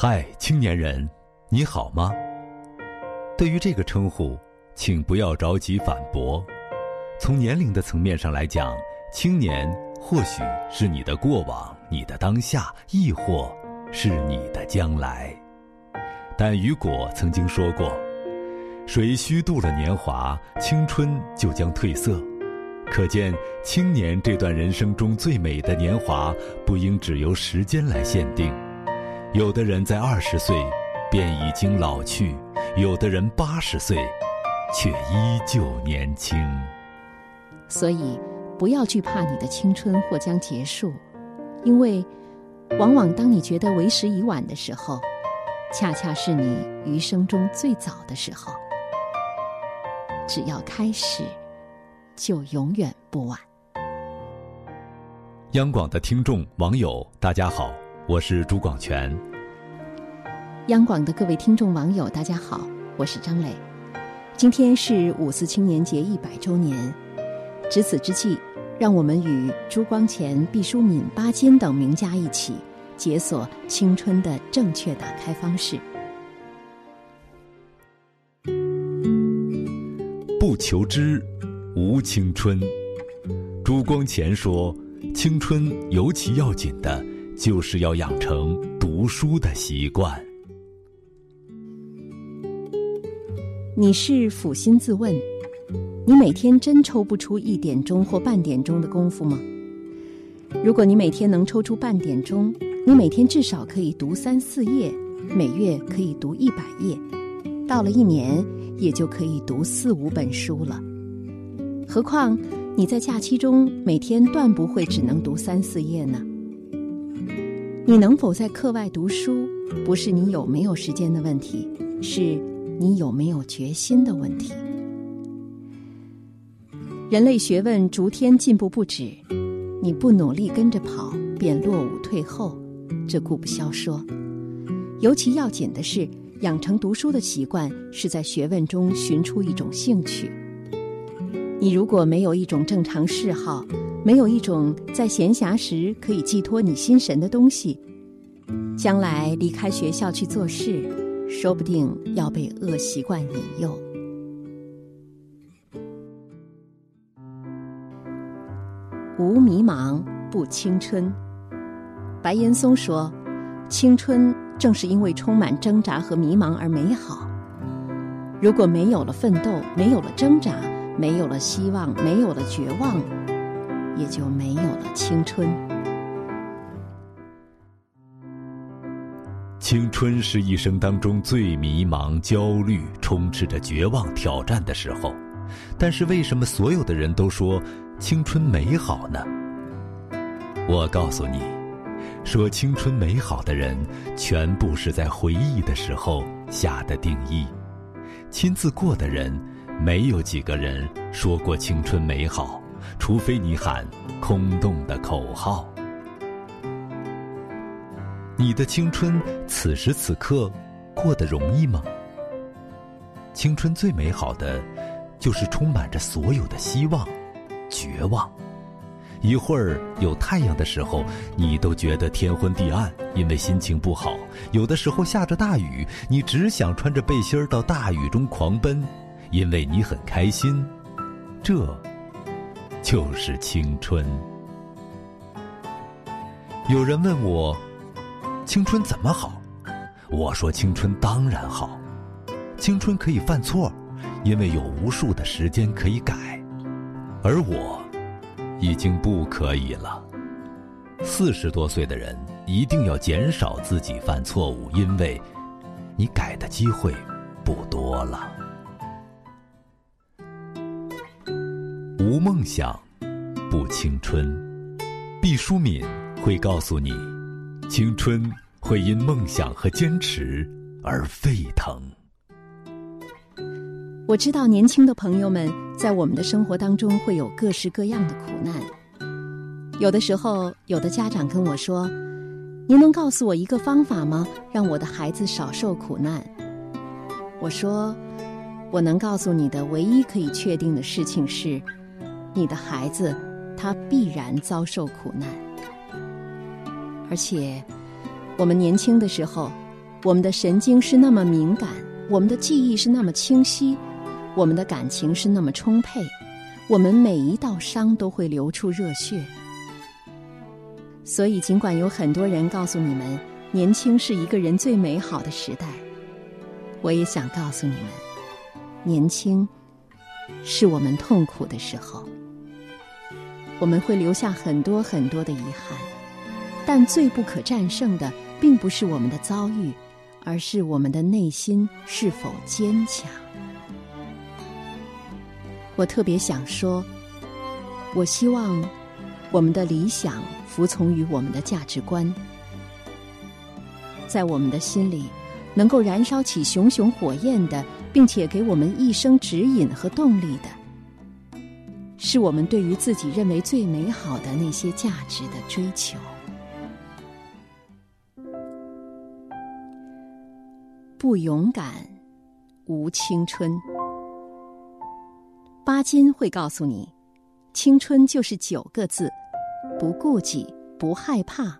嗨，青年人，你好吗？对于这个称呼，请不要着急反驳。从年龄的层面上来讲，青年或许是你的过往、你的当下，亦或是你的将来。但雨果曾经说过：“谁虚度了年华，青春就将褪色。”可见，青年这段人生中最美的年华，不应只由时间来限定。有的人在二十岁便已经老去，有的人八十岁却依旧年轻。所以，不要惧怕你的青春或将结束，因为，往往当你觉得为时已晚的时候，恰恰是你余生中最早的时候。只要开始，就永远不晚。央广的听众网友，大家好。我是朱广权。央广的各位听众网友，大家好，我是张磊。今天是五四青年节一百周年，值此之际，让我们与朱光潜、毕淑敏、巴金等名家一起，解锁青春的正确打开方式。不求知，无青春。朱光潜说：“青春尤其要紧的。”就是要养成读书的习惯。你是抚心自问：你每天真抽不出一点钟或半点钟的功夫吗？如果你每天能抽出半点钟，你每天至少可以读三四页，每月可以读一百页，到了一年也就可以读四五本书了。何况你在假期中每天断不会只能读三四页呢？你能否在课外读书，不是你有没有时间的问题，是你有没有决心的问题。人类学问逐天进步不止，你不努力跟着跑，便落伍退后，这固不消说。尤其要紧的是，养成读书的习惯，是在学问中寻出一种兴趣。你如果没有一种正常嗜好，没有一种在闲暇时可以寄托你心神的东西，将来离开学校去做事，说不定要被恶习惯引诱。无迷茫不青春。白岩松说：“青春正是因为充满挣扎和迷茫而美好。如果没有了奋斗，没有了挣扎。”没有了希望，没有了绝望，也就没有了青春。青春是一生当中最迷茫、焦虑、充斥着绝望、挑战的时候。但是，为什么所有的人都说青春美好呢？我告诉你，说青春美好的人，全部是在回忆的时候下的定义，亲自过的人。没有几个人说过青春美好，除非你喊空洞的口号。你的青春此时此刻过得容易吗？青春最美好的，就是充满着所有的希望、绝望。一会儿有太阳的时候，你都觉得天昏地暗，因为心情不好；有的时候下着大雨，你只想穿着背心儿到大雨中狂奔。因为你很开心，这就是青春。有人问我，青春怎么好？我说青春当然好，青春可以犯错，因为有无数的时间可以改，而我已经不可以了。四十多岁的人一定要减少自己犯错误，因为你改的机会不多了。无梦想，不青春。毕淑敏会告诉你，青春会因梦想和坚持而沸腾。我知道年轻的朋友们在我们的生活当中会有各式各样的苦难。有的时候，有的家长跟我说：“您能告诉我一个方法吗？让我的孩子少受苦难？”我说：“我能告诉你的唯一可以确定的事情是。”你的孩子，他必然遭受苦难。而且，我们年轻的时候，我们的神经是那么敏感，我们的记忆是那么清晰，我们的感情是那么充沛，我们每一道伤都会流出热血。所以，尽管有很多人告诉你们，年轻是一个人最美好的时代，我也想告诉你们，年轻是我们痛苦的时候。我们会留下很多很多的遗憾，但最不可战胜的，并不是我们的遭遇，而是我们的内心是否坚强。我特别想说，我希望我们的理想服从于我们的价值观，在我们的心里能够燃烧起熊熊火焰的，并且给我们一生指引和动力的。是我们对于自己认为最美好的那些价值的追求。不勇敢，无青春。巴金会告诉你，青春就是九个字：不顾忌，不害怕，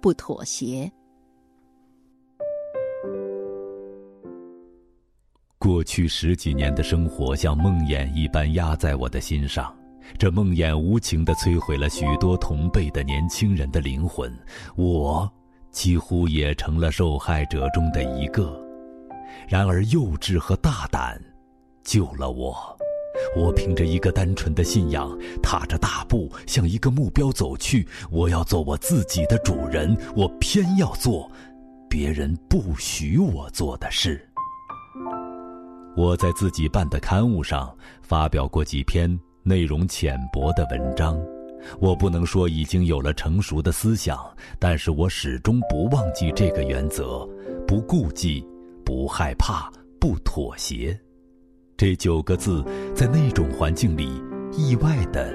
不妥协。过去十几年的生活像梦魇一般压在我的心上，这梦魇无情的摧毁了许多同辈的年轻人的灵魂，我几乎也成了受害者中的一个。然而，幼稚和大胆救了我。我凭着一个单纯的信仰，踏着大步向一个目标走去。我要做我自己的主人，我偏要做别人不许我做的事。我在自己办的刊物上发表过几篇内容浅薄的文章，我不能说已经有了成熟的思想，但是我始终不忘记这个原则：不顾忌，不害怕，不妥协。这九个字在那种环境里意外的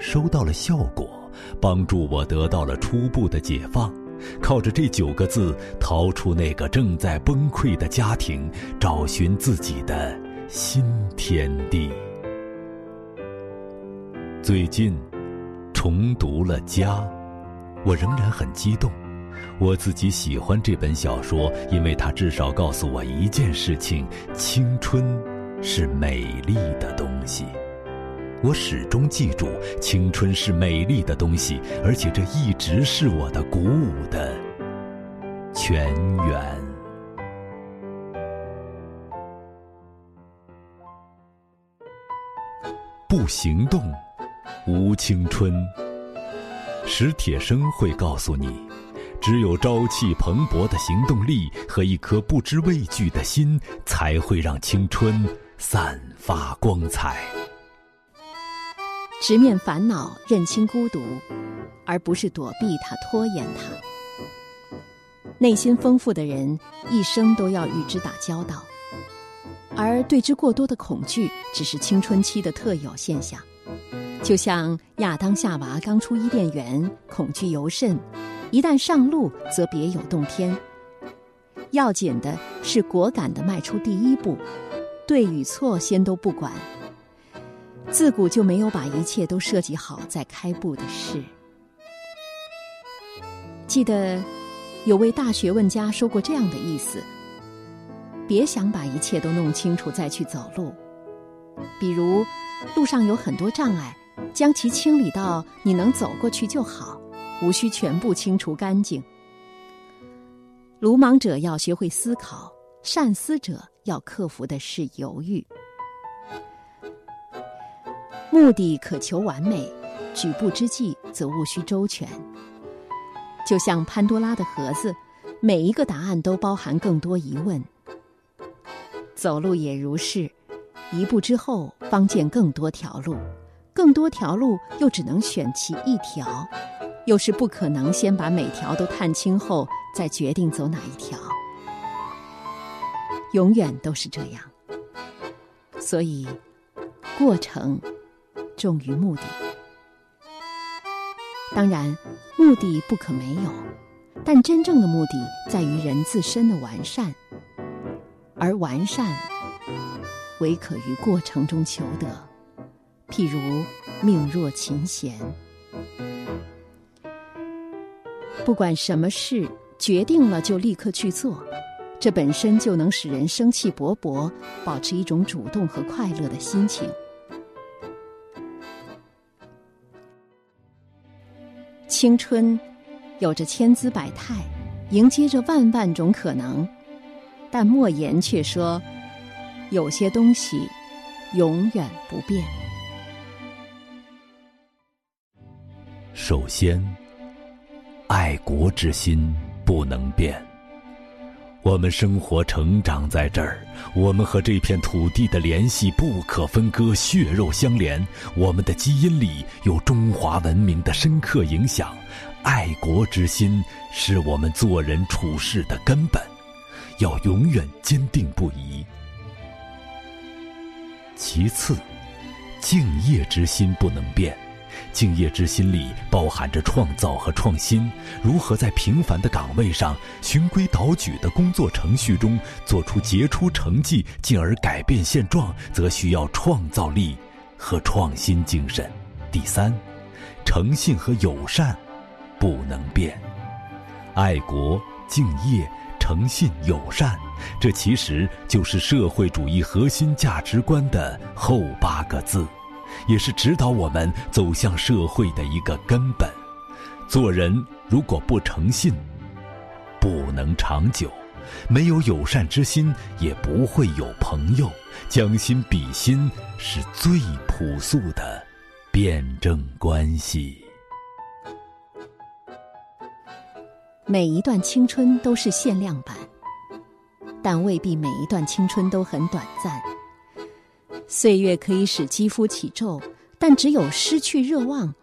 收到了效果，帮助我得到了初步的解放。靠着这九个字逃出那个正在崩溃的家庭，找寻自己的新天地。最近重读了《家》，我仍然很激动。我自己喜欢这本小说，因为它至少告诉我一件事情：青春是美丽的东西。我始终记住，青春是美丽的东西，而且这一直是我的鼓舞的泉源。不行动，无青春。史铁生会告诉你，只有朝气蓬勃的行动力和一颗不知畏惧的心，才会让青春散发光彩。直面烦恼，认清孤独，而不是躲避它、拖延它。内心丰富的人，一生都要与之打交道，而对之过多的恐惧，只是青春期的特有现象。就像亚当夏娃刚出伊甸园，恐惧尤甚；一旦上路，则别有洞天。要紧的是果敢的迈出第一步，对与错先都不管。自古就没有把一切都设计好再开步的事。记得有位大学问家说过这样的意思：别想把一切都弄清楚再去走路。比如路上有很多障碍，将其清理到你能走过去就好，无需全部清除干净。鲁莽者要学会思考，善思者要克服的是犹豫。目的可求完美，举步之际则务须周全。就像潘多拉的盒子，每一个答案都包含更多疑问。走路也如是，一步之后方见更多条路，更多条路又只能选其一条，又是不可能先把每条都探清后再决定走哪一条。永远都是这样，所以过程。重于目的，当然，目的不可没有，但真正的目的在于人自身的完善，而完善唯可于过程中求得。譬如命若琴弦，不管什么事，决定了就立刻去做，这本身就能使人生气勃勃，保持一种主动和快乐的心情。青春有着千姿百态，迎接着万万种可能，但莫言却说，有些东西永远不变。首先，爱国之心不能变。我们生活成长在这儿，我们和这片土地的联系不可分割，血肉相连。我们的基因里有中华文明的深刻影响，爱国之心是我们做人处事的根本，要永远坚定不移。其次，敬业之心不能变。敬业之心里包含着创造和创新。如何在平凡的岗位上、循规蹈矩的工作程序中做出杰出成绩，进而改变现状，则需要创造力和创新精神。第三，诚信和友善不能变。爱国、敬业、诚信、友善，这其实就是社会主义核心价值观的后八个字。也是指导我们走向社会的一个根本。做人如果不诚信，不能长久；没有友善之心，也不会有朋友。将心比心是最朴素的辩证关系。每一段青春都是限量版，但未必每一段青春都很短暂。岁月可以使肌肤起皱，但只有失去热望，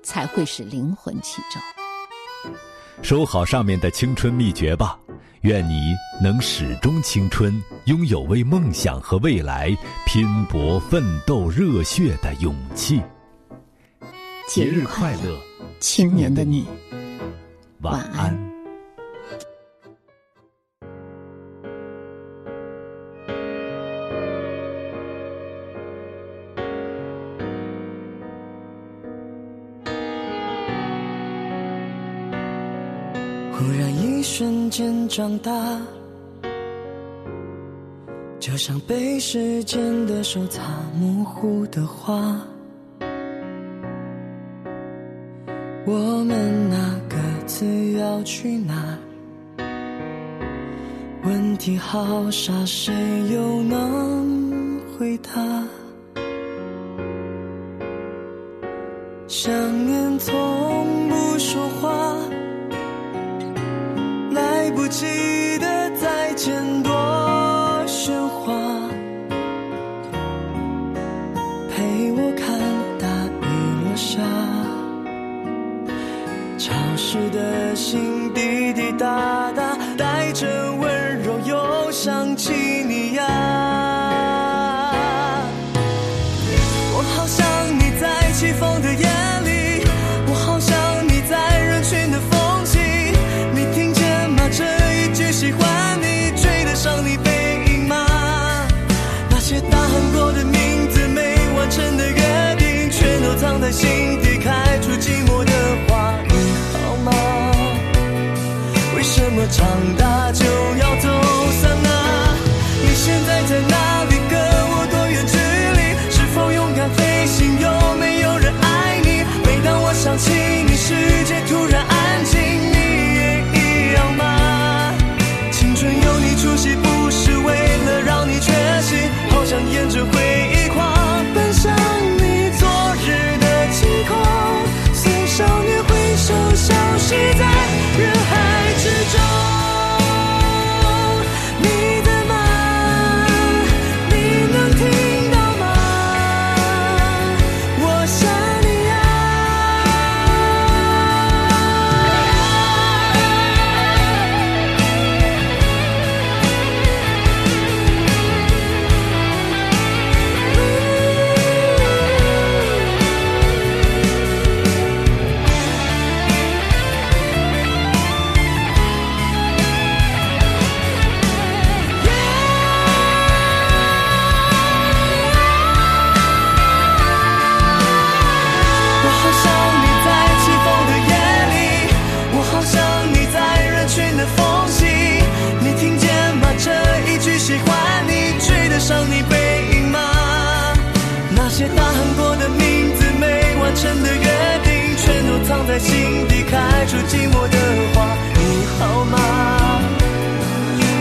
才会使灵魂起皱。收好上面的青春秘诀吧，愿你能始终青春，拥有为梦想和未来拼搏奋斗热血的勇气。节日快乐，青年的你，晚安。瞬间长大，就像被时间的手擦模糊的画。我们那各自要去哪？问题好傻，谁又能回答？想念从心滴滴答答带着温柔又想起你呀。我好想你在起风的夜里我好想你在人群的缝隙你听见吗？这一句喜欢你追得上你背影吗？那些大喊过的名字没完成的约定全都藏在心底。长大就要走散啊！你现在在哪里？跟我多远距离？是否勇敢飞行？有没有人爱你？每当我想起你，世界突然安静。你也一样吗？青春有你出席，不是为了让你缺席。好想沿着回在心底开出寂寞的花。你好吗？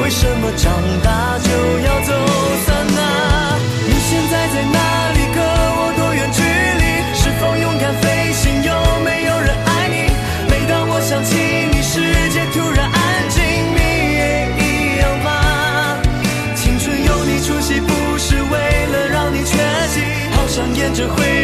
为什么长大就要走散呢？你现在在哪里？隔我多远距离？是否勇敢飞行？有没有人爱你？每当我想起你，世界突然安静。你也一样吗？青春有你出席，不是为了让你缺席，好想沿着回。